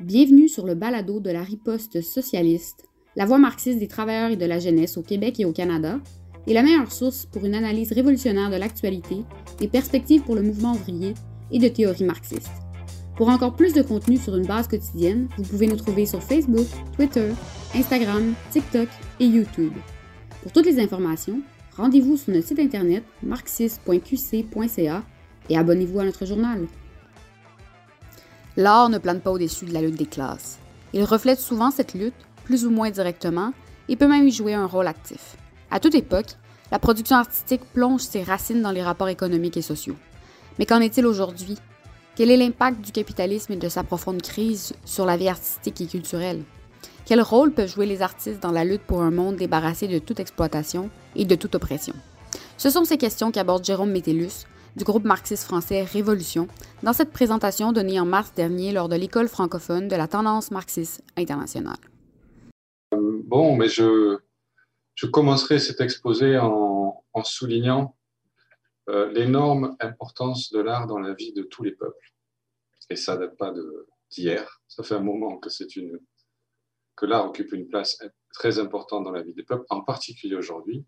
Bienvenue sur le balado de la riposte socialiste, la voix marxiste des travailleurs et de la jeunesse au Québec et au Canada, et la meilleure source pour une analyse révolutionnaire de l'actualité, des perspectives pour le mouvement ouvrier et de théories marxistes. Pour encore plus de contenu sur une base quotidienne, vous pouvez nous trouver sur Facebook, Twitter, Instagram, TikTok et YouTube. Pour toutes les informations, rendez-vous sur notre site internet marxiste.qc.ca et abonnez-vous à notre journal. L'art ne plane pas au-dessus de la lutte des classes. Il reflète souvent cette lutte, plus ou moins directement, et peut même y jouer un rôle actif. À toute époque, la production artistique plonge ses racines dans les rapports économiques et sociaux. Mais qu'en est-il aujourd'hui? Quel est l'impact du capitalisme et de sa profonde crise sur la vie artistique et culturelle? Quel rôle peuvent jouer les artistes dans la lutte pour un monde débarrassé de toute exploitation et de toute oppression? Ce sont ces questions qu'aborde Jérôme Métellus, du groupe marxiste français Révolution dans cette présentation donnée en mars dernier lors de l'école francophone de la tendance marxiste internationale. Bon, mais je, je commencerai cet exposé en, soulignant euh, l'énorme importance de l'art dans la vie de tous les peuples. Et ça date pas d'hier, ça fait un moment que c'est une que l'art occupe une place très importante dans la vie des peuples, en particulier aujourd'hui.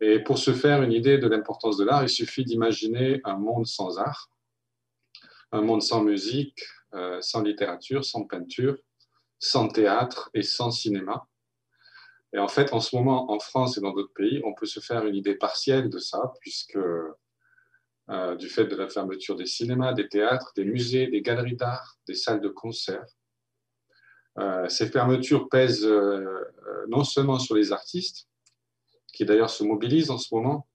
Et pour se faire une idée de l'importance de l'art, il suffit d'imaginer un monde sans art, un monde sans musique, euh, sans littérature, sans peinture, sans théâtre et sans cinéma. Et en fait, en ce moment, en France et dans d'autres pays, on peut se faire une idée partielle de ça, puisque euh, du fait de la fermeture des cinémas, des théâtres, des musées, des galeries d'art, des salles de concert, euh, ces fermetures pèsent non seulement sur les artistes, qui d'ailleurs se mobilise en ce moment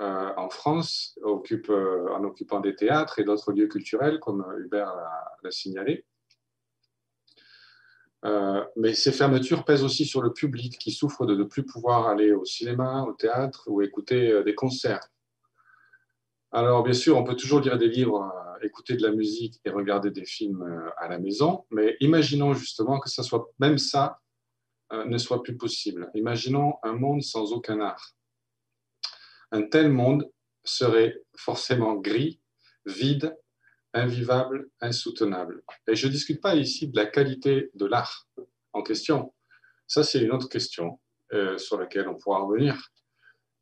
euh, en France, occupe, euh, en occupant des théâtres et d'autres lieux culturels, comme Hubert l'a signalé. Euh, mais ces fermetures pèsent aussi sur le public qui souffre de ne plus pouvoir aller au cinéma, au théâtre ou écouter des concerts. Alors, bien sûr, on peut toujours lire des livres, écouter de la musique et regarder des films à la maison, mais imaginons justement que ce soit même ça euh, ne soit plus possible. Imaginons un monde sans aucun art. Un tel monde serait forcément gris, vide, invivable, insoutenable. Et je ne discute pas ici de la qualité de l'art en question. Ça, c'est une autre question euh, sur laquelle on pourra revenir.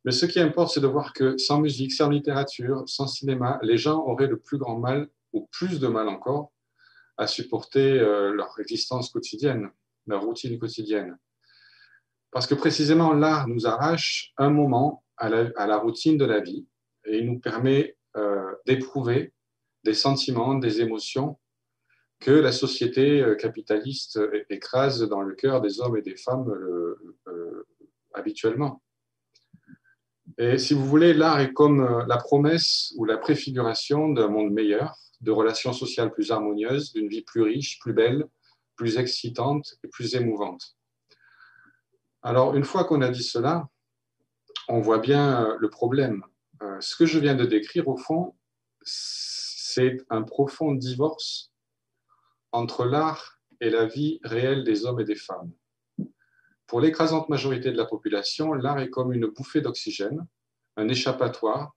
Mais ce qui importe, c'est de voir que sans musique, sans littérature, sans cinéma, les gens auraient le plus grand mal, ou plus de mal encore, à supporter euh, leur existence quotidienne la routine quotidienne. Parce que précisément l'art nous arrache un moment à la, routine de la vie et il nous permet euh, d'éprouver des sentiments, des émotions que la société euh, capitaliste écrase dans le cœur des hommes et des femmes euh, habituellement. Et si vous voulez, l'art est comme la promesse ou la préfiguration d'un monde meilleur, de relations sociales plus harmonieuses, d'une vie plus riche, plus belle, plus excitante et plus émouvante. Alors, une fois qu'on a dit cela, on voit bien euh, le problème. Euh, ce que je viens de décrire, au fond, c'est un profond divorce entre l'art et la vie réelle des hommes et des femmes. Pour l'écrasante majorité de la population, l'art est comme une bouffée d'oxygène, un échappatoire,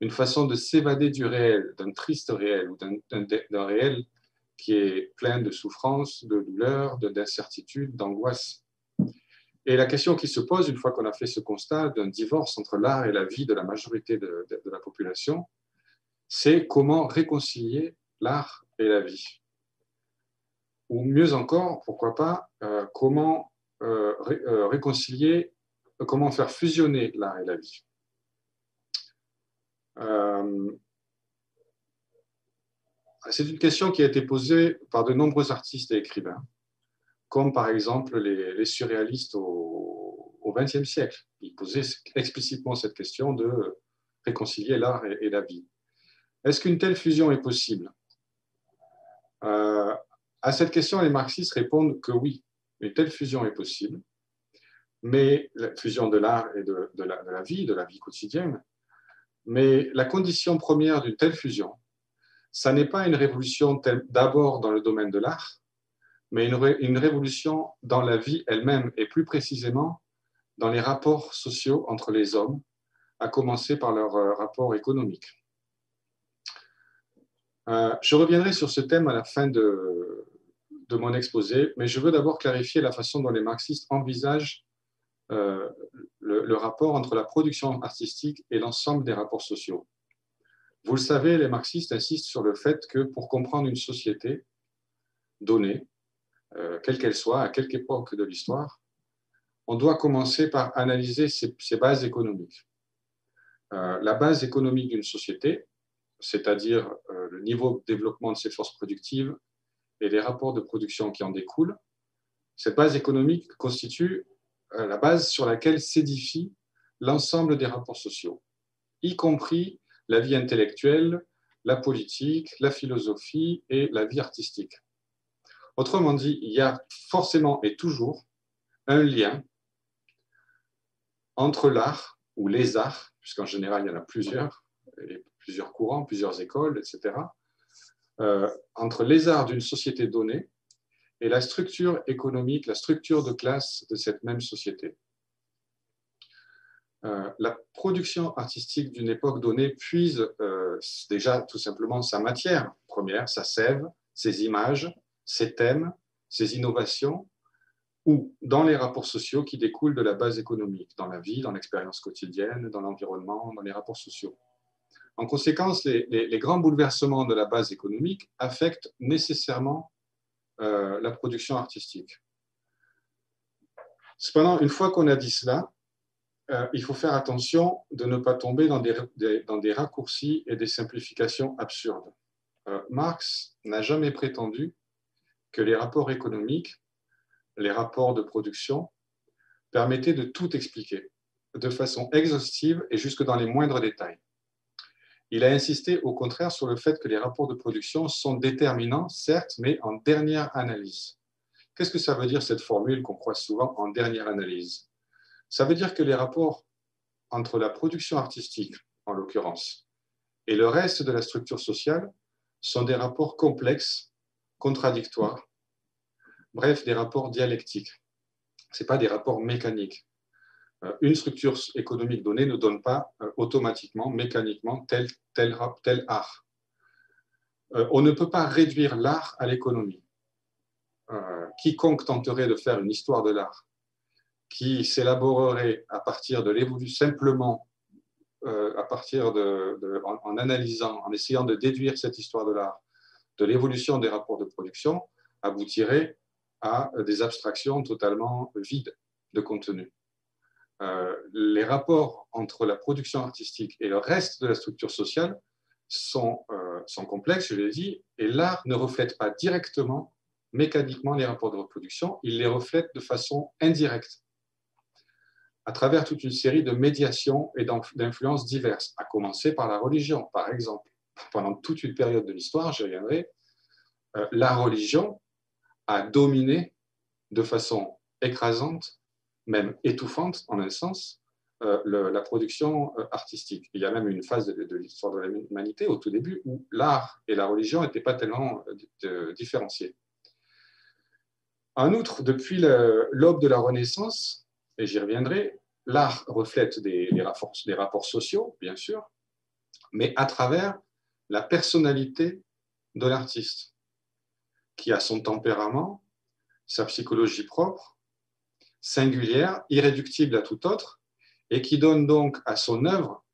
une façon de s'évader du réel, d'un triste réel ou d'un réel qui est plein de souffrance, de douleur, d'incertitude, d'angoisse. Et la question qui se pose, une fois qu'on a fait ce constat d'un divorce entre l'art et la vie de la majorité de, la population, c'est comment réconcilier l'art et la vie. Ou mieux encore, pourquoi pas, euh, comment euh, euh, réconcilier, comment faire fusionner l'art et la vie. C'est une question qui a été posée par de nombreux artistes et écrivains, comme par exemple les, surréalistes au XXe siècle. Ils posaient explicitement cette question de réconcilier l'art et, la vie. Est-ce qu'une telle fusion est possible? Euh, À cette question, les marxistes répondent que oui, une telle fusion est possible, mais la fusion de l'art et de, la, de la vie, de la vie quotidienne. Mais la condition première d'une telle fusion, ça n'est pas une révolution d'abord dans le domaine de l'art, mais une, révolution dans la vie elle-même et plus précisément dans les rapports sociaux entre les hommes, à commencer par leurs euh, rapports économiques. Euh, je reviendrai sur ce thème à la fin de, mon exposé, mais je veux d'abord clarifier la façon dont les marxistes envisagent euh, le, rapport entre la production artistique et l'ensemble des rapports sociaux. Vous le savez, les marxistes insistent sur le fait que pour comprendre une société donnée, euh, quelle qu'elle soit, à quelque époque de l'histoire, on doit commencer par analyser ses, ses bases économiques. Euh, la base économique d'une société, c'est-à-dire euh, le niveau de développement de ses forces productives et les rapports de production qui en découlent, cette base économique constitue la base sur laquelle s'édifie l'ensemble des rapports sociaux, y compris la vie intellectuelle, la politique, la philosophie et la vie artistique. Autrement dit, il y a forcément et toujours un lien entre l'art ou les arts, puisqu'en général il y en a plusieurs, plusieurs courants, plusieurs écoles, etc., euh, entre les arts d'une société donnée et la structure économique, la structure de classe de cette même société. Euh, la production artistique d'une époque donnée puise euh, déjà tout simplement sa matière première, sa sève, ses images, ses thèmes, ses innovations, ou dans les rapports sociaux qui découlent de la base économique, dans la vie, dans l'expérience quotidienne, dans l'environnement, dans les rapports sociaux. En conséquence, les, grands bouleversements de la base économique affectent nécessairement euh, la production artistique. Cependant, une fois qu'on a dit cela, euh, il faut faire attention de ne pas tomber dans des, raccourcis et des simplifications absurdes. Euh, Marx n'a jamais prétendu que les rapports économiques, les rapports de production, permettaient de tout expliquer de façon exhaustive et jusque dans les moindres détails. Il a insisté au contraire sur le fait que les rapports de production sont déterminants, certes, mais en dernière analyse. Qu'est-ce que ça veut dire cette formule qu'on croit souvent en dernière analyse? Ça veut dire que les rapports entre la production artistique, en l'occurrence, et le reste de la structure sociale sont des rapports complexes, contradictoires, bref, des rapports dialectiques. Ce pas des rapports mécaniques. Euh, une structure économique donnée ne donne pas euh, automatiquement, mécaniquement, tel, tel, tel art. Euh, on ne peut pas réduire l'art à l'économie. quiconque tenterait de faire une histoire de l'art qui s'élaborerait à partir de l'évolution, simplement à partir de, en, analysant, en essayant de déduire cette histoire de l'art de l'évolution des rapports de production, aboutirait à des abstractions totalement vides de contenu. Euh, les rapports entre la production artistique et le reste de la structure sociale euh, sont complexes, je l'ai dit, et l'art ne reflète pas directement, mécaniquement, les rapports de reproduction, il les reflète de façon indirecte, à travers toute une série de médiations et d'influences diverses, à commencer par la religion, par exemple. Pendant toute une période de l'histoire, j'y reviendrai, euh, la religion a dominé de façon écrasante même étouffante en un sens, euh, la production euh, artistique. Il y a même une phase de, l'histoire de l'humanité au tout début où l'art et la religion n'étaient pas tellement différenciés. En outre, depuis l'aube de la Renaissance, et j'y reviendrai, l'art reflète des, rapports, sociaux, bien sûr, mais à travers la personnalité de l'artiste, qui a son tempérament, sa psychologie propre, singulière, irréductible à tout autre, et qui donne donc à son œuvre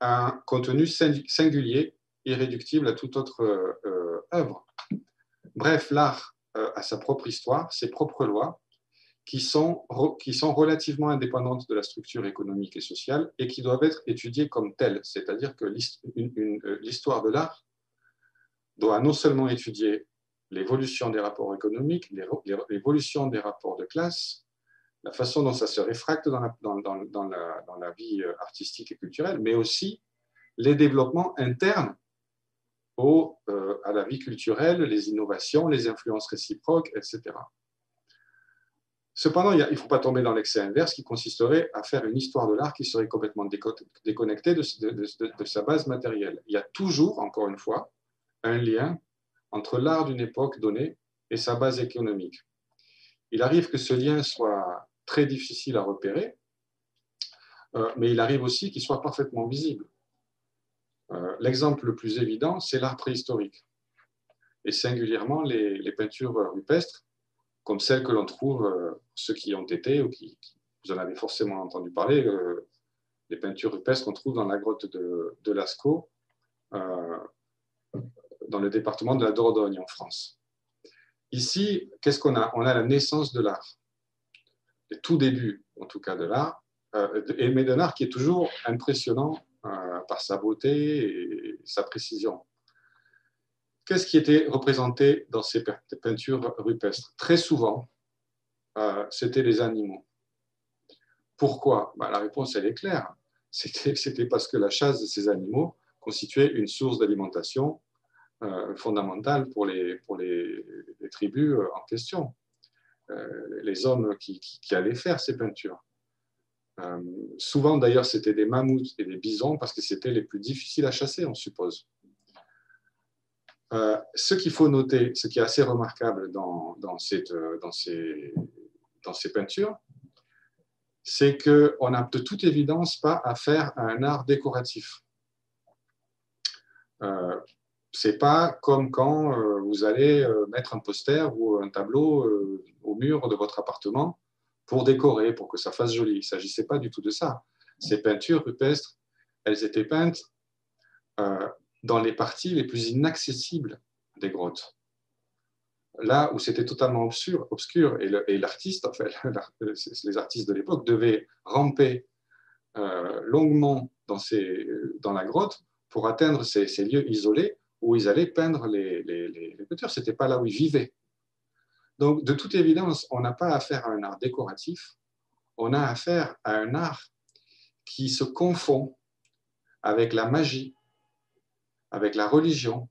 un contenu singulier, irréductible à toute autre euh, œuvre. Bref, l'art euh, a sa propre histoire, ses propres lois, qui sont, qui sont relativement indépendantes de la structure économique et sociale et qui doivent être étudiées comme telles. C'est-à-dire que euh, l'histoire de l'art doit non seulement étudier l'évolution des rapports économiques, l'évolution des rapports de classe, la façon dont ça se réfracte dans la, vie euh, artistique et culturelle, mais aussi les développements internes au, euh, à la vie culturelle, les innovations, les influences réciproques, etc. Cependant, il ne faut pas tomber dans l'excès inverse qui consisterait à faire une histoire de l'art qui serait complètement déconnectée de, sa base matérielle. Il y a toujours, encore une fois, un lien entre l'art d'une époque donnée et sa base économique. Il arrive que ce lien soit très difficile à repérer, euh, mais il arrive aussi qu'il soit parfaitement visible. Euh, l'exemple le plus évident, c'est l'art préhistorique. et singulièrement les, peintures rupestres, comme celles que l'on trouve, euh, ceux qui ont été ou qui, vous en avez forcément entendu parler, euh, les peintures rupestres qu'on trouve dans la grotte de, Lascaux, euh, dans le département de la Dordogne en France. Ici, qu'est-ce qu'on a? On a la naissance de l'art, le tout début en tout cas de l'art, mais d'un art qui est toujours impressionnant par sa beauté et sa précision. Qu'est-ce qui était représenté dans ces peintures rupestres? Très souvent, euh, c'était les animaux. Pourquoi? Bah, La réponse, est claire. C'était parce que la chasse de ces animaux constituait une source d'alimentation euh, fondamentale pour, les, tribus euh, en question, les hommes qui, allaient faire ces peintures. souvent, d'ailleurs, c'était des mammouths et des bisons parce que c'était les plus difficiles à chasser, on suppose. Euh, ce qu'il faut noter, ce qui est assez remarquable dans, dans, ces, peintures, c'est qu'on n'a de toute évidence pas affaire à un art décoratif. Euh, c'est pas comme quand euh, vous allez euh, mettre un poster ou un tableau au mur de votre appartement pour décorer, pour que ça fasse joli. Il ne s'agissait pas du tout de ça. Ces peintures rupestres, elles étaient peintes dans les parties les plus inaccessibles des grottes. Là où c'était totalement obscur, obscur et l'artiste, en fait, les artistes de l'époque devaient ramper euh, longuement dans, la grotte pour atteindre ces, lieux isolés où ils allaient peindre les, les, les, peintures. Ce n'était pas là où ils vivaient. Donc, de toute évidence, on n'a pas affaire à un art décoratif, on a affaire à un art qui se confond avec la magie, avec la religion,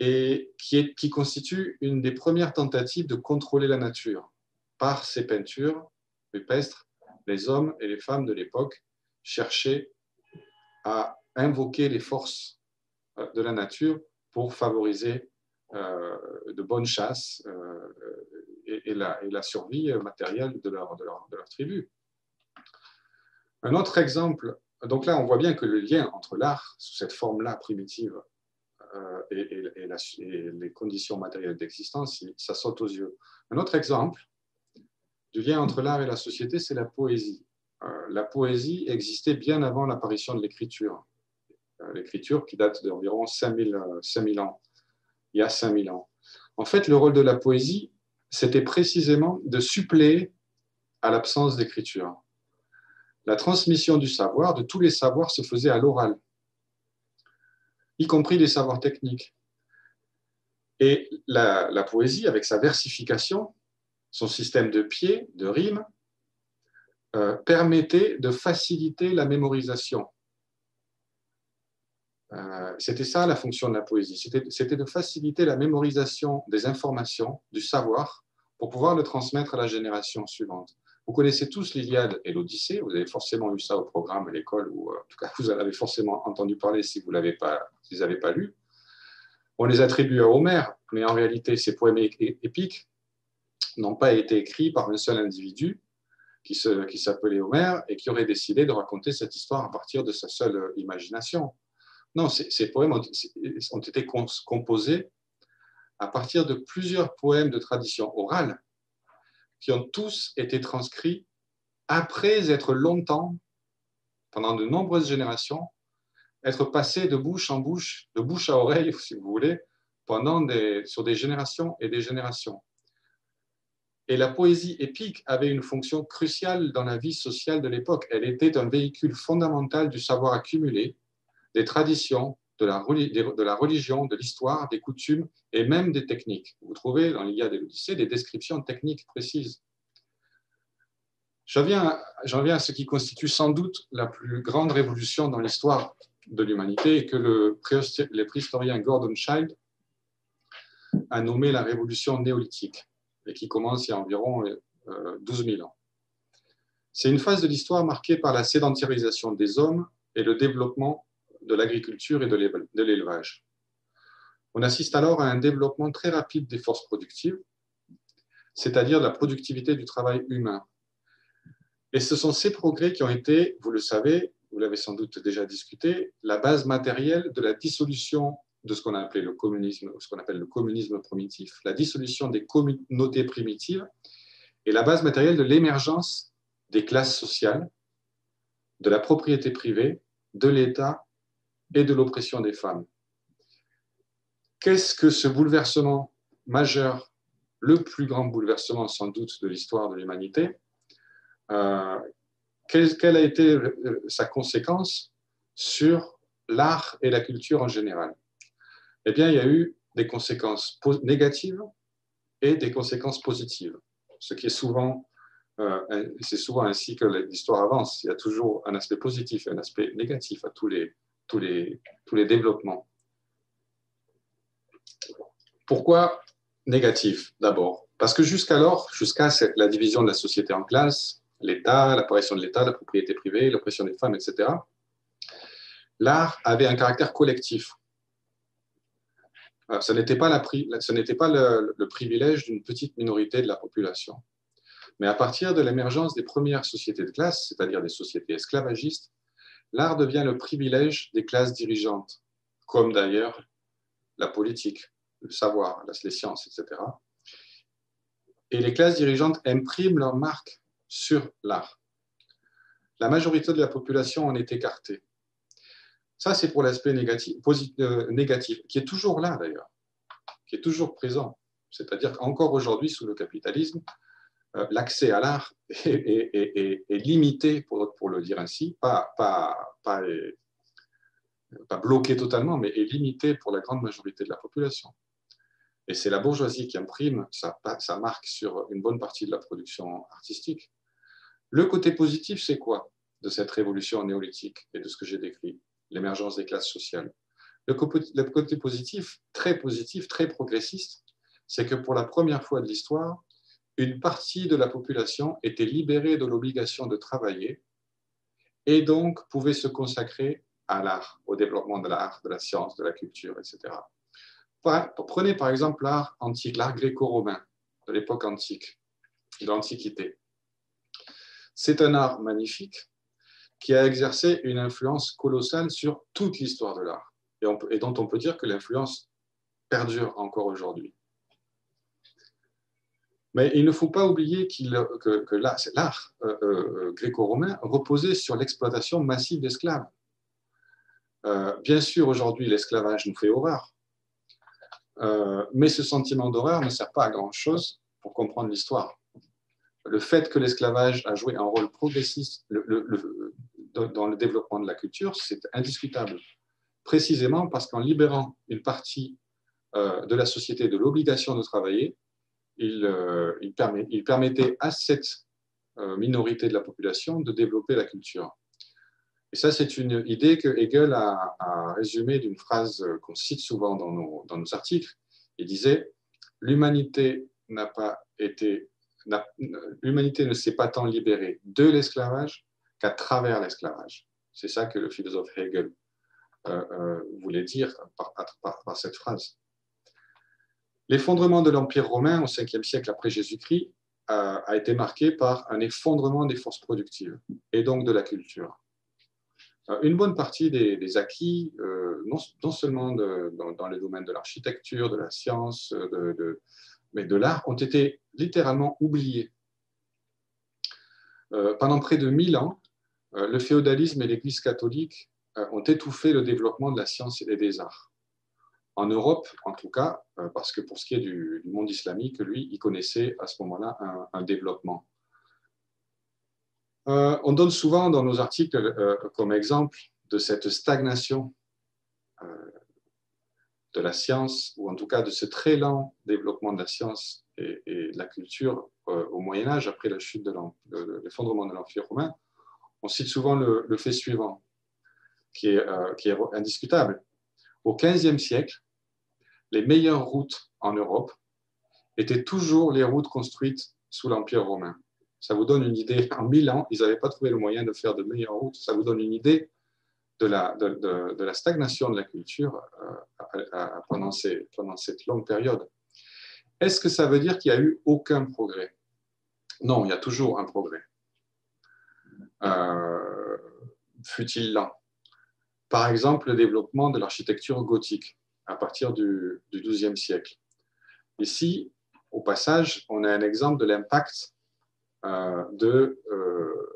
et qui, constitue une des premières tentatives de contrôler la nature. Par ces peintures rupestres, les hommes et les femmes de l'époque cherchaient à invoquer les forces euh, de la nature pour favoriser euh, de bonnes chasses euh, et, la, survie matérielle de leur, de de leur tribu. Un autre exemple donc là, on voit bien que le lien entre l'art, sous cette forme-là primitive, euh, et, les conditions matérielles d'existence, ça saute aux yeux. Un autre exemple du lien entre l'art et la société, c'est la poésie. Euh, la poésie existait bien avant l'apparition de l'écriture. Euh, l'écriture qui date d'environ 5000, 5000 ans, il y a 5000 ans. En fait, le rôle de la poésie, c'était précisément de suppléer à l'absence d'écriture la transmission du savoir, de tous les savoirs, se faisait à l'oral, y compris les savoirs techniques. Et la, poésie, avec sa versification, son système de pieds, de rimes, euh, permettait de faciliter la mémorisation. Euh, c'était ça la fonction de la poésie, c'était de faciliter la mémorisation des informations, du savoir, pour pouvoir le transmettre à la génération suivante. Vous connaissez tous l'Iliade et l'Odyssée, vous avez forcément lu ça au programme à l'école, ou euh, en tout cas vous en avez forcément entendu parler si vous l'avez pas, pas lu. On les attribue à Homère, mais en réalité ces poèmes épiques n'ont pas été écrits par un seul individu qui s'appelait Homère et qui aurait décidé de raconter cette histoire à partir de sa seule imagination. Non, ces, poèmes ont été composés à partir de plusieurs poèmes de tradition orale qui ont tous été transcrits après être longtemps, pendant de nombreuses générations, être passés de bouche en bouche, de bouche à oreille, si vous voulez, pendant sur des générations et des générations. Et la poésie épique avait une fonction cruciale dans la vie sociale de l'époque. Elle était un véhicule fondamental du savoir accumulé, des traditions, de la, religion, de l'histoire, des coutumes et même des techniques. Vous trouvez dans l'Iliade et l'Odyssée des descriptions techniques précises. J'en viens, à ce qui constitue sans doute la plus grande révolution dans l'histoire de l'humanité et que le, le préhistorien Gordon Child a nommé la révolution néolithique et qui commence il y a environ 12 euh, 000 ans. C'est une phase de l'histoire marquée par la sédentarisation des hommes et le développement de l'agriculture et de l'élevage. On assiste alors à un développement très rapide des forces productives, c'est-à-dire la productivité du travail humain. Et ce sont ces progrès qui ont été, vous le savez, vous l'avez sans doute déjà discuté, la base matérielle de la dissolution de ce qu'on a appelé le communisme, ce qu'on appelle le communisme primitif, la dissolution des communautés primitives est la base matérielle de l'émergence des classes sociales, de la propriété privée, de l'État et de l'oppression des femmes. Qu'est-ce que ce bouleversement majeur, le plus grand bouleversement sans doute de l'histoire de l'humanité euh, quelle, a été sa conséquence sur l'art et la culture en général? Eh bien, il y a eu des conséquences négatives et des conséquences positives, ce qui est souvent, euh, c'est souvent ainsi que l'histoire avance. Il y a toujours un aspect positif et un aspect négatif à tous les, tous les, tous les développements. Pourquoi négatif d'abord? Parce que jusqu'alors, jusqu'à la division de la société en classes, l'État, l'apparition de l'État, la propriété privée, l'oppression des femmes, etc., l'art avait un caractère collectif. ce n'était pas, la, ce n'était pas le, le privilège d'une petite minorité de la population. Mais à partir de l'émergence des premières sociétés de classe, c'est-à-dire des sociétés esclavagistes, l'art devient le privilège des classes dirigeantes, comme d'ailleurs la politique, le savoir, les sciences, etc. Et les classes dirigeantes impriment leur marque sur l'art. La majorité de la population en est écartée. Ça, c'est pour l'aspect négatif, euh, qui est toujours là d'ailleurs, qui est toujours présent. C'est-à-dire qu'encore aujourd'hui, sous le capitalisme, l'accès à l'art est, limité, pour, le dire ainsi, pas, pas, bloqué totalement, mais est limité pour la grande majorité de la population. Et c'est la bourgeoisie qui imprime sa, marque sur une bonne partie de la production artistique. Le côté positif, c'est quoi de cette révolution néolithique et de ce que j'ai décrit L'émergence des classes sociales? Le côté positif, très positif, très progressiste, c'est que pour la première fois de l'histoire, une partie de la population était libérée de l'obligation de travailler et donc pouvait se consacrer à l'art, au développement de l'art, de la science, de la culture, etc. Prenez par exemple l'art antique, l'art gréco-romain de l'époque antique, de l'Antiquité. C'est un art magnifique qui a exercé une influence colossale sur toute l'histoire de l'art et, dont on peut dire que l'influence perdure encore aujourd'hui. Mais il ne faut pas oublier que, que l'art euh, euh, gréco-romain reposait sur l'exploitation massive d'esclaves. Euh, bien sûr, aujourd'hui, l'esclavage nous fait horreur, mais ce sentiment d'horreur ne sert pas à grand-chose pour comprendre l'histoire le fait que l'esclavage a joué un rôle progressiste dans le développement de la culture, c'est indiscutable. Précisément parce qu'en libérant une partie euh, de la société de l'obligation de travailler, il, euh, permettait à cette euh, minorité de la population de développer la culture. Et ça, c'est une idée que Hegel a, résumée d'une phrase qu'on cite souvent dans nos, articles. Il disait L'humanité n'a pas été l'humanité ne s'est pas tant libérée de l'esclavage qu'à travers l'esclavage. C'est ça que le philosophe Hegel euh, voulait dire par, cette phrase. L'effondrement de l'Empire romain au 5e siècle après Jésus-Christ a, été marqué par un effondrement des forces productives et donc de la culture. Euh, une bonne partie des, acquis, non, seulement dans, les domaines de l'architecture, de la science, mais de l'art, ont été littéralement oubliés. Euh, pendant près de mille ans, euh, le féodalisme et l'Église catholique euh, ont étouffé le développement de la science et des arts. En Europe, en tout cas, parce que pour ce qui est du, monde islamique, lui, il connaissait à ce moment-là un, développement. on donne souvent dans nos articles comme exemple de cette stagnation de la science, ou en tout cas de ce très lent développement de la science et, de la culture euh, au Moyen Âge, après la chute de l'effondrement de l'Empire romain, on cite souvent le, fait suivant, euh, qui est indiscutable. Au XVe siècle, les meilleures routes en Europe étaient toujours les routes construites sous l'Empire romain. Ça vous donne une idée. En mille ans, ils n'avaient pas trouvé le moyen de faire de meilleures routes. Ça vous donne une idée de la, stagnation de la culture euh, pendant cette longue période. Est-ce que ça veut dire qu'il n'y a eu aucun progrès? Non, il y a toujours un progrès. Euh, fut-il lent? Par exemple, le développement de l'architecture gothique à partir du, XIIe siècle. Ici, au passage, on a un exemple de l'impact euh, de euh,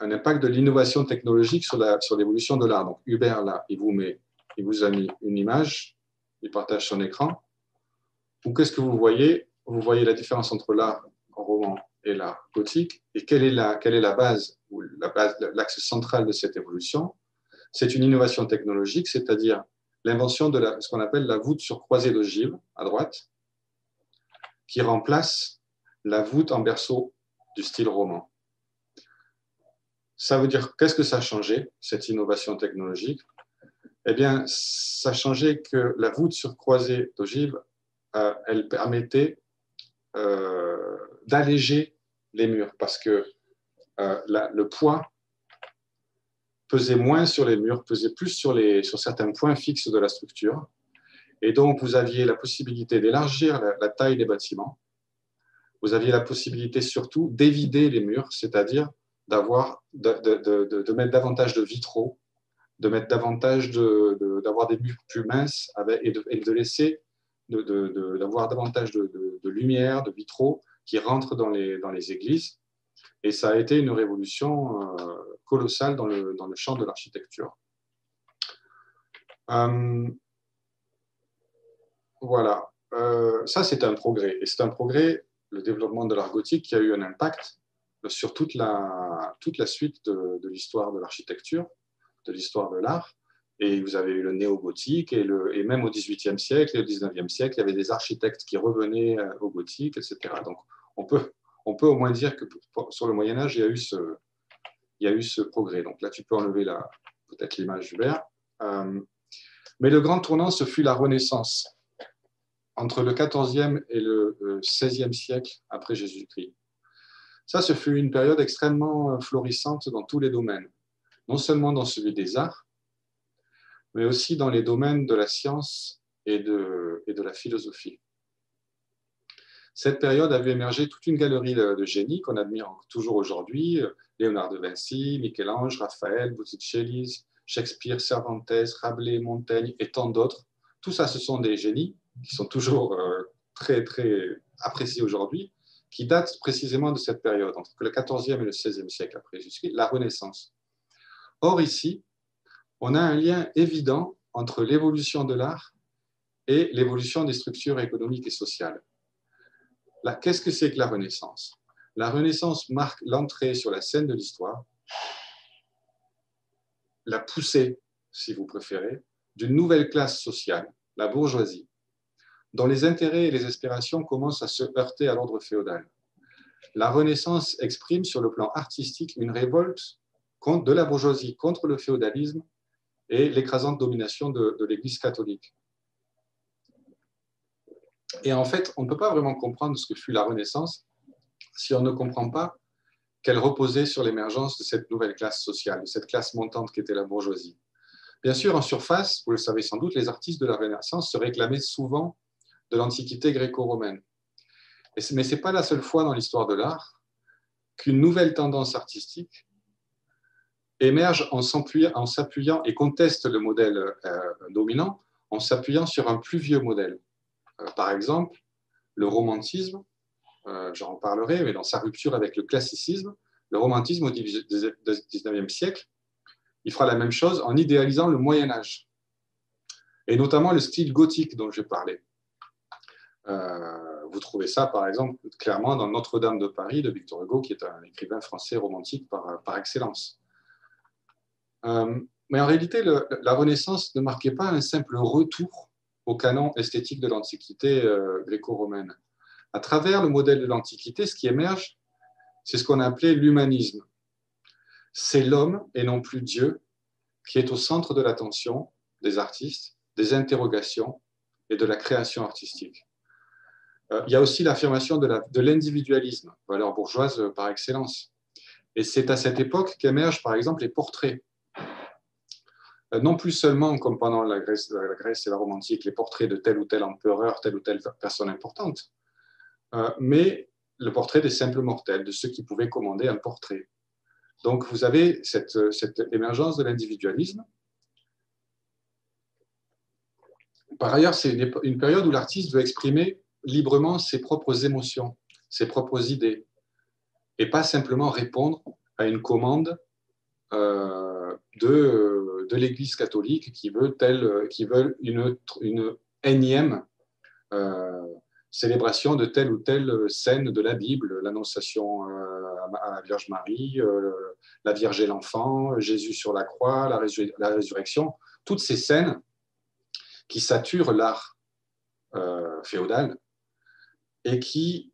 de l'innovation technologique sur, l'évolution de l'art. Donc Hubert là, il vous met, il vous a mis une image, il partage son écran. Ou qu'est-ce que vous voyez? Vous voyez la différence entre l'art roman et l'art gothique. Et quelle est la, quelle est la base ou la base, l'axe central de cette évolution? C'est une innovation technologique, c'est-à-dire l'invention de ce qu'on appelle la voûte sur croisée d'ogive à droite, qui remplace la voûte en berceau du style roman. Ça veut dire, qu'est-ce que ça a changé, cette innovation technologique? Eh bien, ça a changé que la voûte sur croisée d'ogive, euh, elle permettait euh, d'alléger les murs parce que euh, le poids pesait moins sur les murs, pesait plus sur, les, sur certains points fixes de la structure. Et donc, vous aviez la possibilité d'élargir la, taille des bâtiments. Vous aviez la possibilité surtout d'évider les murs, c'est-à-dire d'avoir, de, mettre davantage de vitraux, de mettre davantage d'avoir des murs plus minces et, et de laisser, d'avoir davantage de, lumière, de vitraux qui rentrent dans les, dans les églises. Et ça a été une révolution euh, colossale dans le, dans le champ de l'architecture. Euh, voilà, euh, ça c'est un progrès. Et c'est un progrès, le développement de l'art gothique, qui a eu un impact sur toute la, toute la suite de, de l'histoire de l'architecture, de l'histoire de l'art. Et vous avez eu le néo-gothique, et, et même au XVIIIe siècle et au XIXe siècle, il y avait des architectes qui revenaient euh, au gothique, etc. Donc on peut, on peut au moins dire que sur le Moyen Âge, il y a eu ce, il y a eu ce progrès. Donc là, tu peux enlever peut-être l'image du verre. Euh, mais le grand tournant, ce fut la Renaissance, entre le XIVe et le XVIe siècle après Jésus-Christ. Ça, ce fut une période extrêmement euh, florissante dans tous les domaines, non seulement dans celui des arts, mais aussi dans les domaines de la science et de, et de la philosophie. Cette période a vu émerger toute une galerie de, génies qu'on admire toujours aujourd'hui, Léonard de Vinci, Michel-Ange, Raphaël, Botticelli, Shakespeare, Cervantes, Rabelais, Montaigne et tant d'autres. Tout ça, ce sont des génies qui sont toujours euh, très, très appréciés aujourd'hui, qui datent précisément de cette période, entre le XIVe et le XVIe siècle après Jésus-Christ, la Renaissance. Or, ici, on a un lien évident entre l'évolution de l'art et l'évolution des structures économiques et sociales. Qu'est-ce que c'est que la Renaissance? La Renaissance marque l'entrée sur la scène de l'histoire, la poussée, si vous préférez, d'une nouvelle classe sociale, la bourgeoisie, dont les intérêts et les aspirations commencent à se heurter à l'ordre féodal. La Renaissance exprime sur le plan artistique une révolte de la bourgeoisie contre le féodalisme et l'écrasante domination de, l'Église catholique. Et en fait, on ne peut pas vraiment comprendre ce que fut la Renaissance si on ne comprend pas qu'elle reposait sur l'émergence de cette nouvelle classe sociale, de cette classe montante qui était la bourgeoisie. Bien sûr, en surface, vous le savez sans doute, les artistes de la Renaissance se réclamaient souvent de l'Antiquité gréco-romaine. Mais ce n'est pas la seule fois dans l'histoire de l'art qu'une nouvelle tendance artistique émerge en s'appuyant et conteste le modèle euh, dominant en s'appuyant sur un plus vieux modèle. Euh, par exemple, le romantisme, euh, j'en parlerai, mais dans sa rupture avec le classicisme, le romantisme au XIXe siècle, il fera la même chose en idéalisant le Moyen Âge, et notamment le style gothique dont je parlais. vous trouvez ça, par exemple, clairement dans Notre-Dame de Paris de Victor Hugo, qui est un écrivain français romantique par excellence. Euh, mais en réalité, la Renaissance ne marquait pas un simple retour au canon esthétique de l'Antiquité euh, gréco-romaine. À travers le modèle de l'Antiquité, ce qui émerge, c'est ce qu'on appelait l'humanisme. C'est l'homme et non plus Dieu qui est au centre de l'attention des artistes, des interrogations et de la création artistique. Euh, il y a aussi l'affirmation de l'individualisme, valeur bourgeoise par excellence. Et c'est à cette époque qu'émergent par exemple les portraits non plus seulement comme pendant la Grèce, la Grèce et la Rome antique, les portraits de tel ou tel empereur, telle ou telle personne importante, euh, mais le portrait des simples mortels, de ceux qui pouvaient commander un portrait. Donc vous avez cette, cette émergence de l'individualisme par ailleurs, c'est une période où l'artiste veut exprimer librement ses propres émotions, ses propres idées, et pas simplement répondre à une commande euh, de, de l'Église catholique qui veut, telle, qui veut une, énième euh, célébration de telle ou telle scène de la Bible, l'annonciation euh, à la Vierge Marie, la Vierge et l'enfant, Jésus sur la croix, la, la, résurrection, toutes ces scènes qui saturent l'art féodal et qui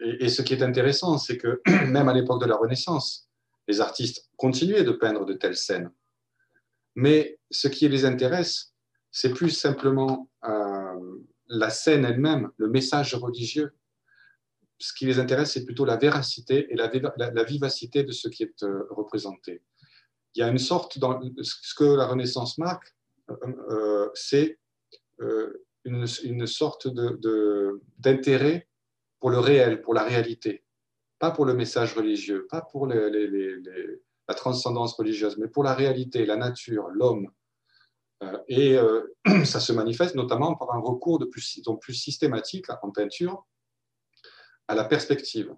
et, ce qui est intéressant, c'est que même à l'époque de la Renaissance, les artistes continuaient de peindre de telles scènes. Mais ce qui les intéresse, c'est plus simplement euh, la scène elle-même, le message religieux. Ce qui les intéresse, c'est plutôt la véracité et la, vivacité de ce qui est euh, représenté. Il y a une sorte, dans ce que la Renaissance marque, euh, c'est une, sorte d'intérêt pour le réel, pour la réalité, pas pour le message religieux, pas pour la transcendance religieuse, mais pour la réalité, la nature, l'homme. Euh, et euh, ça se manifeste notamment par un recours de plus, plus systématique en peinture à la perspective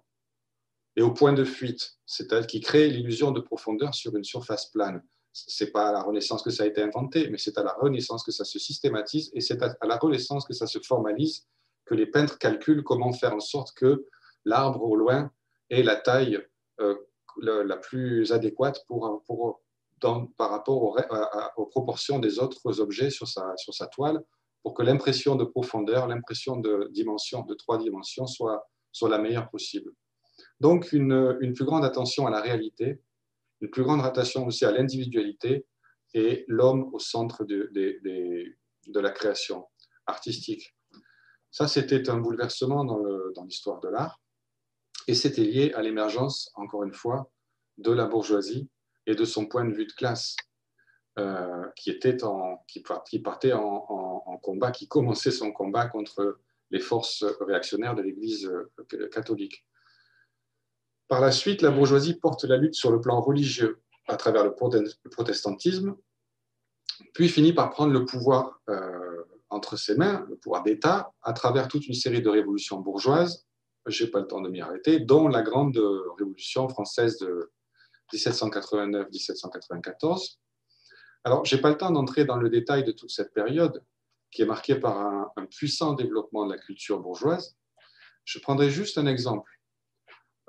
et au point de fuite, c'est-à-dire qui crée l'illusion de profondeur sur une surface plane. C'est pas à la Renaissance que ça a été inventé, mais c'est à la Renaissance que ça se systématise et c'est à la Renaissance que ça se formalise que les peintres calculent comment faire en sorte que l'arbre au loin ait la taille euh, la, plus adéquate pour, par rapport aux proportions des autres objets sur sa, toile, pour que l'impression de profondeur, l'impression de dimension, de trois dimensions, soit, soit la meilleure possible. Donc, une, une, plus grande attention à la réalité, une plus grande attention aussi à l'individualité et l'homme au centre de, de la création artistique. Ça, c'était un bouleversement dans l'histoire de l'art. Et c'était lié à l'émergence, encore une fois, de la bourgeoisie et de son point de vue de classe, euh, qui, partait en, combat, qui commençait son combat contre les forces réactionnaires de l'Église euh, catholique. Par la suite, la bourgeoisie porte la lutte sur le plan religieux à travers le protestantisme, puis finit par prendre le pouvoir euh, entre ses mains, le pouvoir d'État, à travers toute une série de révolutions bourgeoises, je n'ai pas le temps de m'y arrêter, dont la grande révolution française de 1789-1794. Alors, je n'ai pas le temps d'entrer dans le détail de toute cette période, qui est marquée par un, puissant développement de la culture bourgeoise. Je prendrai juste un exemple,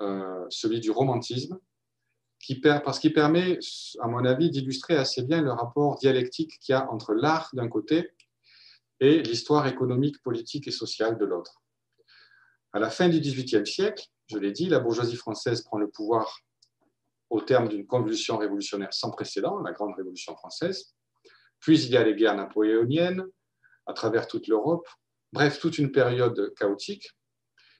euh, celui du romantisme, parce qu'il permet, à mon avis, d'illustrer assez bien le rapport dialectique qu'il y a entre l'art d'un côté et l'histoire économique, politique et sociale de l'autre. À la fin du XVIIIe siècle, je l'ai dit, la bourgeoisie française prend le pouvoir au terme d'une convulsion révolutionnaire sans précédent, la Grande Révolution française. Puis il y a les guerres napoléoniennes à travers toute l'Europe. Bref, toute une période chaotique.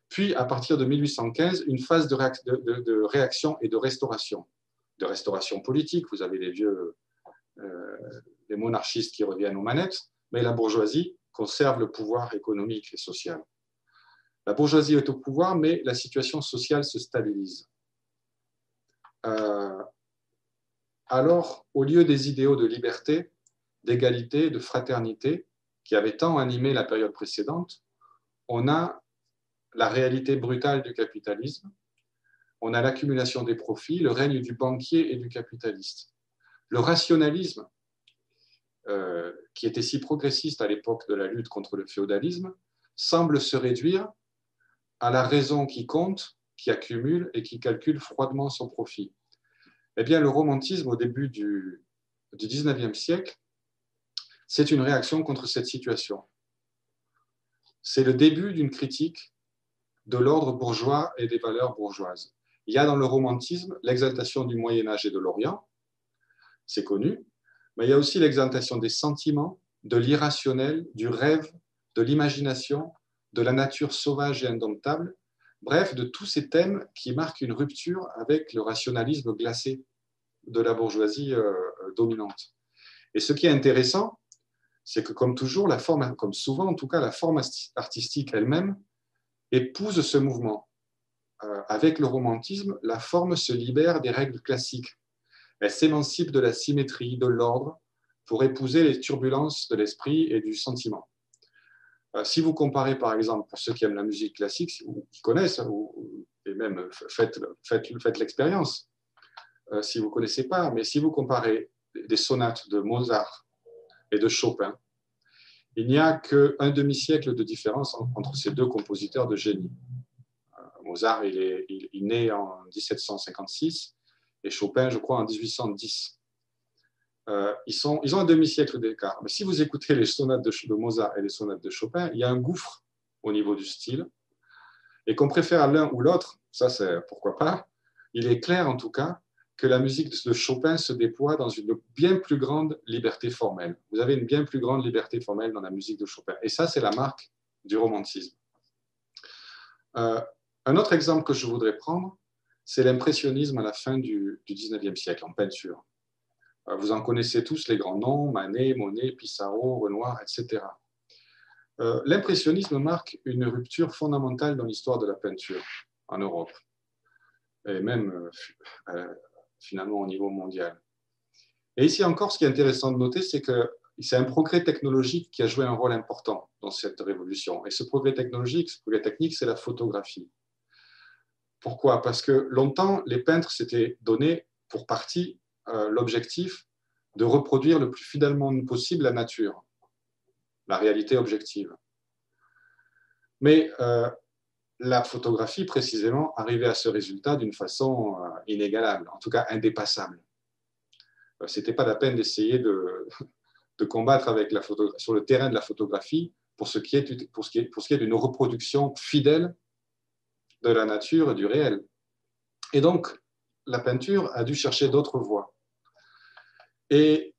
Puis, à partir de 1815, une phase de, réaction et de restauration. De restauration politique, vous avez les vieux euh, les monarchistes qui reviennent aux manettes, mais la bourgeoisie conserve le pouvoir économique et social. La bourgeoisie est au pouvoir, mais la situation sociale se stabilise. Euh, alors, au lieu des idéaux de liberté, d'égalité, de fraternité, qui avaient tant animé la période précédente, on a la réalité brutale du capitalisme, on a l'accumulation des profits, le règne du banquier et du capitaliste. Le rationalisme euh, qui était si progressiste à l'époque de la lutte contre le féodalisme, semble se réduire à la raison qui compte, qui accumule et qui calcule froidement son profit. Eh bien, le romantisme au début du, du 19e siècle, c'est une réaction contre cette situation. C'est le début d'une critique de l'ordre bourgeois et des valeurs bourgeoises. Il y a dans le romantisme l'exaltation du Moyen Âge et de l'Orient, c'est connu, mais il y a aussi l'exaltation des sentiments, de l'irrationnel, du rêve, de l'imagination, de la nature sauvage et indomptable, bref, de tous ces thèmes qui marquent une rupture avec le rationalisme glacé de la bourgeoisie euh, dominante. Et ce qui est intéressant, c'est que comme toujours, la forme, comme souvent en tout cas, la forme artistique elle-même épouse ce mouvement. Euh, avec le romantisme, la forme se libère des règles classiques elle s'émancipe de la symétrie, de l'ordre, pour épouser les turbulences de l'esprit et du sentiment. Euh, si vous comparez, par exemple, pour ceux qui aiment la musique classique, ou qui connaissent, ou, et même faites, faites, faites l'expérience, euh, si vous ne connaissez pas, mais si vous comparez des sonates de Mozart et de Chopin, il n'y a qu'un demi-siècle de différence entre ces deux compositeurs de génie. Euh, Mozart, il est, il, né en 1756 et Chopin, je crois, en 1810. Euh, ils, ont un demi-siècle d'écart. Mais si vous écoutez les sonates de, de, Mozart et les sonates de Chopin, il y a un gouffre au niveau du style. Et qu'on préfère l'un ou l'autre, ça c'est pourquoi pas, il est clair en tout cas que la musique de Chopin se déploie dans une bien plus grande liberté formelle. Vous avez une bien plus grande liberté formelle dans la musique de Chopin. Et ça, c'est la marque du romantisme. Euh, un autre exemple que je voudrais prendre, c'est l'impressionnisme à la fin du, du 19e siècle en peinture. Euh, vous en connaissez tous les grands noms, Manet, Monet, Pissarro, Renoir, etc. Euh, l'impressionnisme marque une rupture fondamentale dans l'histoire de la peinture en Europe et même finalement au niveau mondial. Et ici encore, ce qui est intéressant de noter, c'est que c'est un progrès technologique qui a joué un rôle important dans cette révolution. Et ce progrès technologique, ce progrès technique, c'est la photographie. Pourquoi? Parce que longtemps, les peintres s'étaient donné pour partie euh, l'objectif de reproduire le plus fidèlement possible la nature, la réalité objective. Mais euh, la photographie, précisément, arrivait à ce résultat d'une façon euh, inégalable, en tout cas indépassable. Euh, ce n'était pas la peine d'essayer de, combattre avec la sur le terrain de la photographie pour ce qui est, pour ce qui est, pour ce qui est d'une reproduction fidèle de la nature et du réel. Et donc, la peinture a dû chercher d'autres voies. Et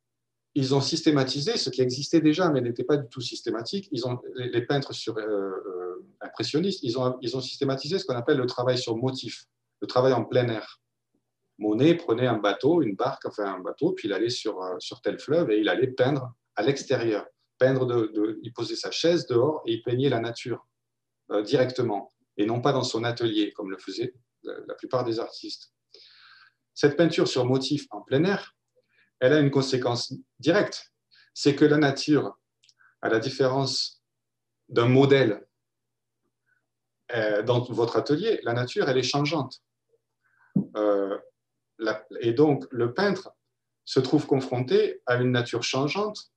ils ont systématisé ce qui existait déjà, mais n'était pas du tout systématique. Les, peintres sur, euh, impressionnistes, ils ont, systématisé ce qu'on appelle le travail sur motif, le travail en plein air. Monet prenait un bateau, une barque, enfin un bateau, puis il allait sur, euh, tel fleuve et il allait peindre à l'extérieur. Peindre de, il posait sa chaise dehors et il peignait la nature euh, directement et non pas dans son atelier comme le faisaient la plupart des artistes. Cette peinture sur motif en plein air, elle a une conséquence directe, c'est que la nature, à la différence d'un modèle euh, dans votre atelier, la nature, elle est changeante. Euh, et donc, le peintre se trouve confronté à une nature changeante,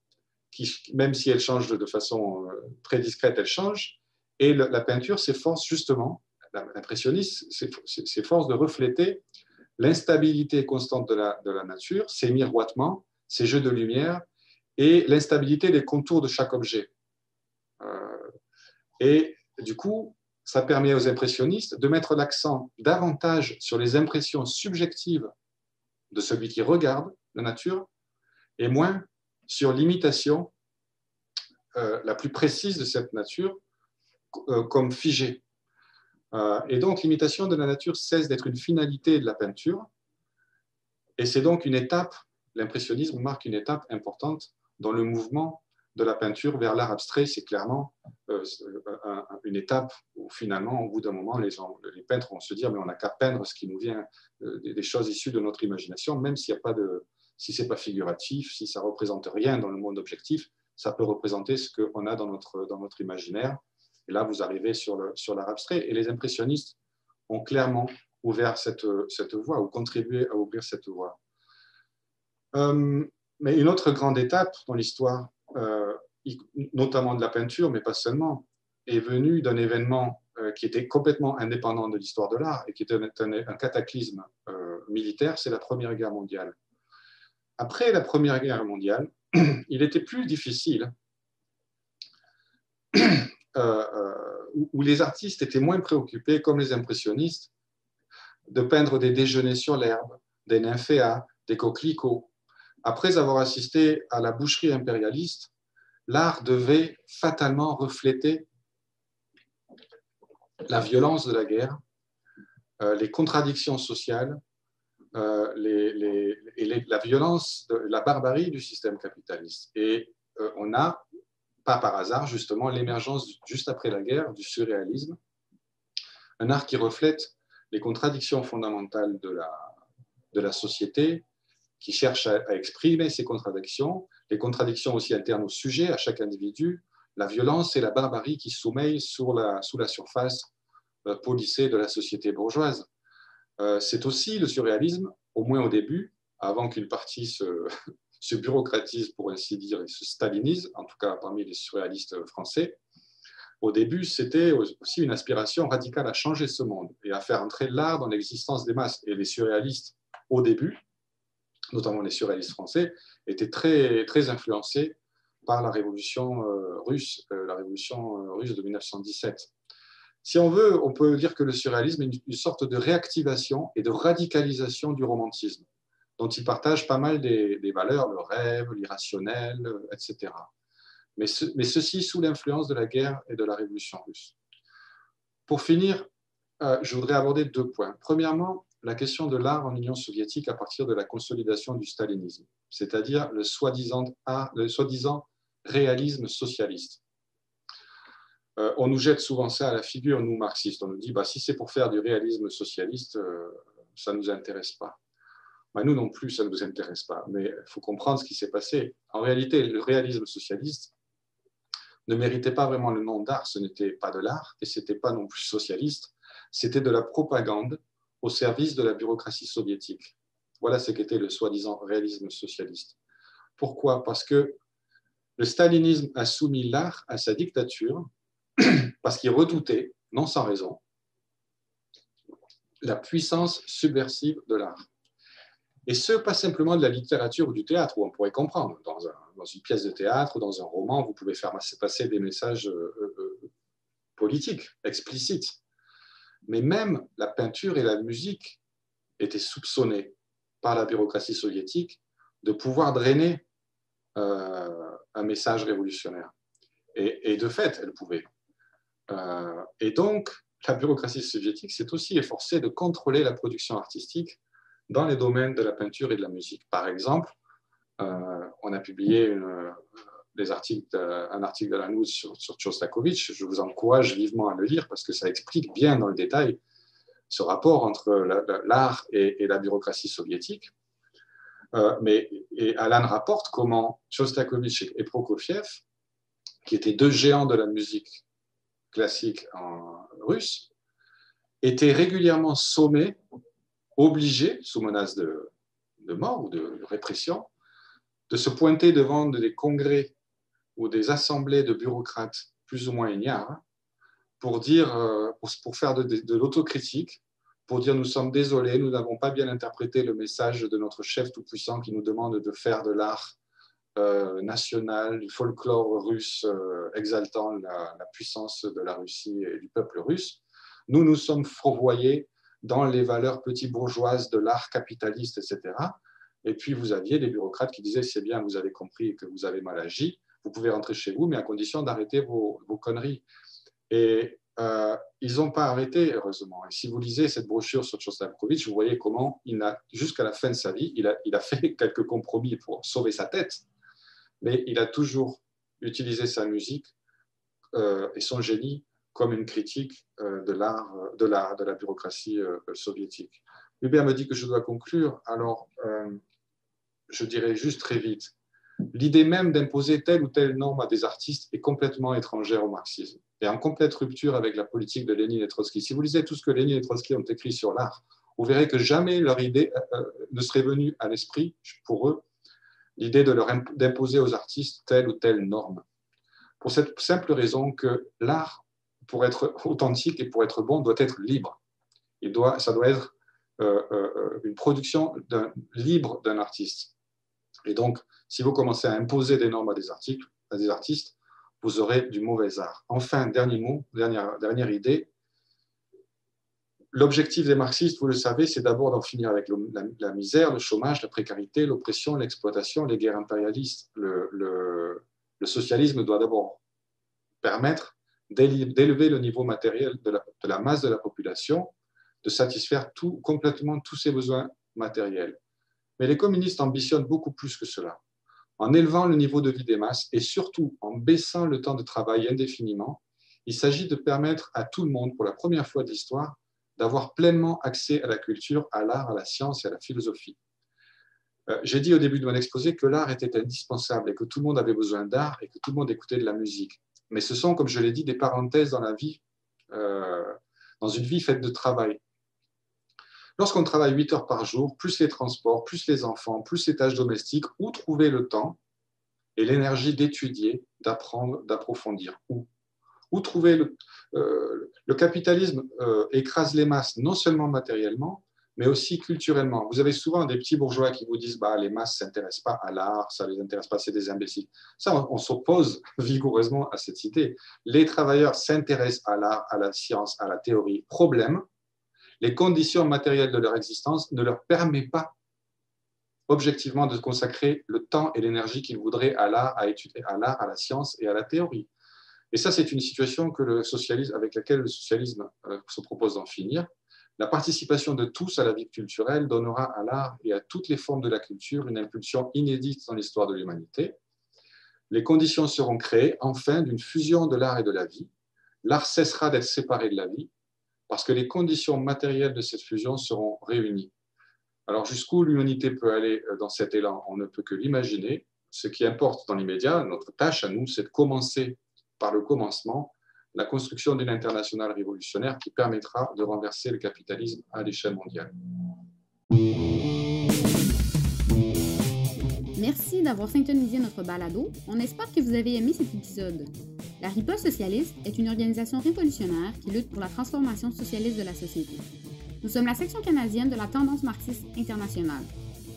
qui, même si elle change de façon euh, très discrète, elle change. Et la peinture s'efforce justement, l'impressionniste s'efforce de refléter l'instabilité constante de la, nature, ses miroitements, ses jeux de lumière et l'instabilité des contours de chaque objet. et du coup, ça permet aux impressionnistes de mettre l'accent davantage sur les impressions subjectives de celui qui regarde la nature et moins sur l'imitation euh, la plus précise de cette nature euh, comme figée. Euh, et donc l'imitation de la nature cesse d'être une finalité de la peinture et c'est donc une étape, l'impressionnisme marque une étape importante dans le mouvement de la peinture vers l'art abstrait, c'est clairement euh, une étape où finalement, au bout d'un moment, les, peintres vont se dire mais on n'a qu'à peindre ce qui nous vient euh, des choses issues de notre imagination, même s'il n'y a pas de, si c'est pas figuratif, si ça représente rien dans le monde objectif, ça peut représenter ce qu'on a dans notre, dans notre imaginaire. Et là, vous arrivez sur l'art sur abstrait. Et les impressionnistes ont clairement ouvert cette, voie ou contribué à ouvrir cette voie. Euh, mais une autre grande étape dans l'histoire euh, notamment de la peinture, mais pas seulement, est venu d'un événement euh, qui était complètement indépendant de l'histoire de l'art et qui était un, cataclysme militaire, c'est la Première Guerre mondiale. Après la Première Guerre mondiale, il était plus difficile, où les artistes étaient moins préoccupés, comme les impressionnistes, de peindre des déjeuners sur l'herbe, des nymphéas, des coquelicots, après avoir assisté à la boucherie impérialiste, l'art devait fatalement refléter la violence de la guerre, euh, les contradictions sociales, euh, et la violence, la barbarie du système capitaliste. Et euh, on a, pas par hasard, justement, l'émergence juste après la guerre du surréalisme, un art qui reflète les contradictions fondamentales de la, de la société, qui cherche à, exprimer ces contradictions, les contradictions aussi internes au sujet, à chaque individu, la violence et la barbarie qui sommeillent sous la, sous la surface euh, policée de la société bourgeoise. Euh, c'est aussi le surréalisme, au moins au début, avant qu'une partie se, se, bureaucratise, pour ainsi dire, et se stalinise, en tout cas parmi les surréalistes français. Au début, c'était aussi une aspiration radicale à changer ce monde et à faire entrer l'art dans l'existence des masses. Et les surréalistes, au début, notamment les surréalistes français, étaient très, très influencés par la révolution euh, russe, euh, la révolution russe de 1917. Si on veut, on peut dire que le surréalisme est une sorte de réactivation et de radicalisation du romantisme, dont il partage pas mal des, valeurs, le rêve, l'irrationnel, etc. Mais, ceci sous l'influence de la guerre et de la révolution russe. Pour finir, euh, je voudrais aborder deux points. Premièrement, la question de l'art en Union soviétique à partir de la consolidation du stalinisme, c'est-à-dire le soi-disant soi réalisme socialiste. Euh, on nous jette souvent ça à la figure, nous marxistes. On nous dit, bah, si c'est pour faire du réalisme socialiste, euh, ça ne nous intéresse pas. Bah, nous non plus, ça ne nous intéresse pas. Mais il faut comprendre ce qui s'est passé. En réalité, le réalisme socialiste ne méritait pas vraiment le nom d'art. Ce n'était pas de l'art et ce n'était pas non plus socialiste. C'était de la propagande au service de la bureaucratie soviétique. Voilà ce qu'était le soi-disant réalisme socialiste. Pourquoi? Parce que le stalinisme a soumis l'art à sa dictature parce qu'il redoutait, non sans raison, la puissance subversive de l'art. Et ce, pas simplement de la littérature ou du théâtre, où on pourrait comprendre. Dans, une pièce de théâtre ou dans un roman, vous pouvez faire passer des messages euh, euh, euh, politiques, explicites. Mais même la peinture et la musique étaient soupçonnées par la bureaucratie soviétique de pouvoir drainer un message révolutionnaire. Et, de fait, elles pouvaient. Et donc, la bureaucratie soviétique s'est aussi efforcée de contrôler la production artistique dans les domaines de la peinture et de la musique. Par exemple, euh, on a publié des articles, un article de la News sur, sur Shostakovich. Je vous encourage vivement à le lire parce que ça explique bien dans le détail ce rapport entre l'art et, la bureaucratie soviétique. Euh, mais et Alan rapporte comment Shostakovich et Prokofiev, qui étaient deux géants de la musique classique en russe, étaient régulièrement sommés, obligés, sous menace de, mort ou de, répression, de se pointer devant des congrès ou des assemblées de bureaucrates plus ou moins ignares pour, dire, euh, pour, faire de, l'autocritique, pour dire nous sommes désolés, nous n'avons pas bien interprété le message de notre chef tout-puissant qui nous demande de faire de l'art euh, national, du folklore russe euh, exaltant la, puissance de la Russie et du peuple russe. Nous nous sommes fourvoyés dans les valeurs petit bourgeoises de l'art capitaliste, etc. Et puis vous aviez des bureaucrates qui disaient c'est bien, vous avez compris que vous avez mal agi, vous pouvez rentrer chez vous, mais à condition d'arrêter vos, conneries. Et euh, ils n'ont pas arrêté, heureusement. Et si vous lisez cette brochure sur Shostakovich, vous voyez comment, jusqu'à la fin de sa vie, il a, fait quelques compromis pour sauver sa tête mais il a toujours utilisé sa musique euh, et son génie comme une critique euh, de l'art, de, la, de la bureaucratie euh, soviétique. Hubert me dit que je dois conclure, alors je dirais juste très vite. L'idée même d'imposer telle ou telle norme à des artistes est complètement étrangère au marxisme et en complète rupture avec la politique de Lénine et Trotsky. Si vous lisez tout ce que Lénine et Trotsky ont écrit sur l'art, vous verrez que jamais leur idée ne serait venue à l'esprit pour eux l'idée d'imposer aux artistes telle ou telle norme. Pour cette simple raison que l'art, pour être authentique et pour être bon, doit être libre. Il doit, ça doit être euh, euh, une production libre d'un artiste. Et donc, si vous commencez à imposer des normes à des, artistes, vous aurez du mauvais art. Enfin, dernier mot, dernière, dernière idée, L'objectif des marxistes, vous le savez, c'est d'abord d'en finir avec la, misère, le chômage, la précarité, l'oppression, l'exploitation, les guerres impérialistes. Le, socialisme doit d'abord permettre d'élever le niveau matériel de la, masse de la population, de satisfaire tout, complètement tous ses besoins matériels. Mais les communistes ambitionnent beaucoup plus que cela. En élevant le niveau de vie des masses et surtout en baissant le temps de travail indéfiniment, il s'agit de permettre à tout le monde, pour la première fois de l'histoire, d'avoir pleinement accès à la culture, à l'art, à la science et à la philosophie. Euh, j'ai dit au début de mon exposé que l'art était indispensable et que tout le monde avait besoin d'art et que tout le monde écoutait de la musique. Mais ce sont, comme je l'ai dit, des parenthèses dans la vie, euh, dans une vie faite de travail. Lorsqu'on travaille 8 heures par jour, plus les transports, plus les enfants, plus les tâches domestiques, où trouver le temps et l'énergie d'étudier, d'apprendre, d'approfondir Où? Où trouver le, euh, le capitalisme écrase les masses, non seulement matériellement, mais aussi culturellement. Vous avez souvent des petits bourgeois qui vous disent bah, les masses ne s'intéressent pas à l'art, ça ne les intéresse pas, c'est des imbéciles. Ça, on, s'oppose vigoureusement à cette idée. Les travailleurs s'intéressent à l'art, à la science, à la théorie. Problème, les conditions matérielles de leur existence ne leur permettent pas objectivement de consacrer le temps et l'énergie qu'ils voudraient à l'art, à étudier l'art, à la science et à la théorie. Et ça, c'est une situation que le socialisme, avec laquelle le socialisme euh, se propose d'en finir. La participation de tous à la vie culturelle donnera à l'art et à toutes les formes de la culture une impulsion inédite dans l'histoire de l'humanité. Les conditions seront créées enfin d'une fusion de l'art et de la vie. L'art cessera d'être séparé de la vie parce que les conditions matérielles de cette fusion seront réunies. Alors jusqu'où l'humanité peut aller euh, dans cet élan, on ne peut que l'imaginer. Ce qui importe dans l'immédiat, notre tâche à nous, c'est de commencer par le commencement la construction d'une internationale révolutionnaire qui permettra de renverser le capitalisme à l'échelle mondiale. Merci d'avoir syntonisé notre balado. On espère que vous avez aimé cet épisode. La Riposte socialiste est une organisation révolutionnaire qui lutte pour la transformation socialiste de la société. Nous sommes la section canadienne de la tendance marxiste internationale.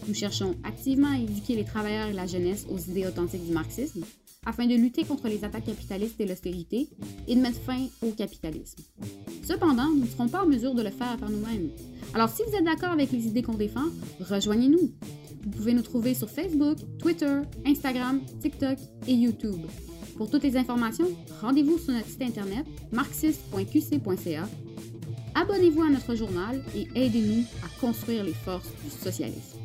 Nous cherchons activement à éduquer les travailleurs et la jeunesse aux idées authentiques du marxisme afin de lutter contre les attaques capitalistes et l'austérité et de mettre fin au capitalisme. Cependant, nous ne serons pas en mesure de le faire par nous-mêmes. Alors si vous êtes d'accord avec les idées qu'on défend, rejoignez-nous. Vous pouvez nous trouver sur Facebook, Twitter, Instagram, TikTok et YouTube. Pour toutes les informations, rendez-vous sur notre site internet marxiste.qc.ca. Abonnez-vous à notre journal et aidez-nous à construire les forces du socialisme.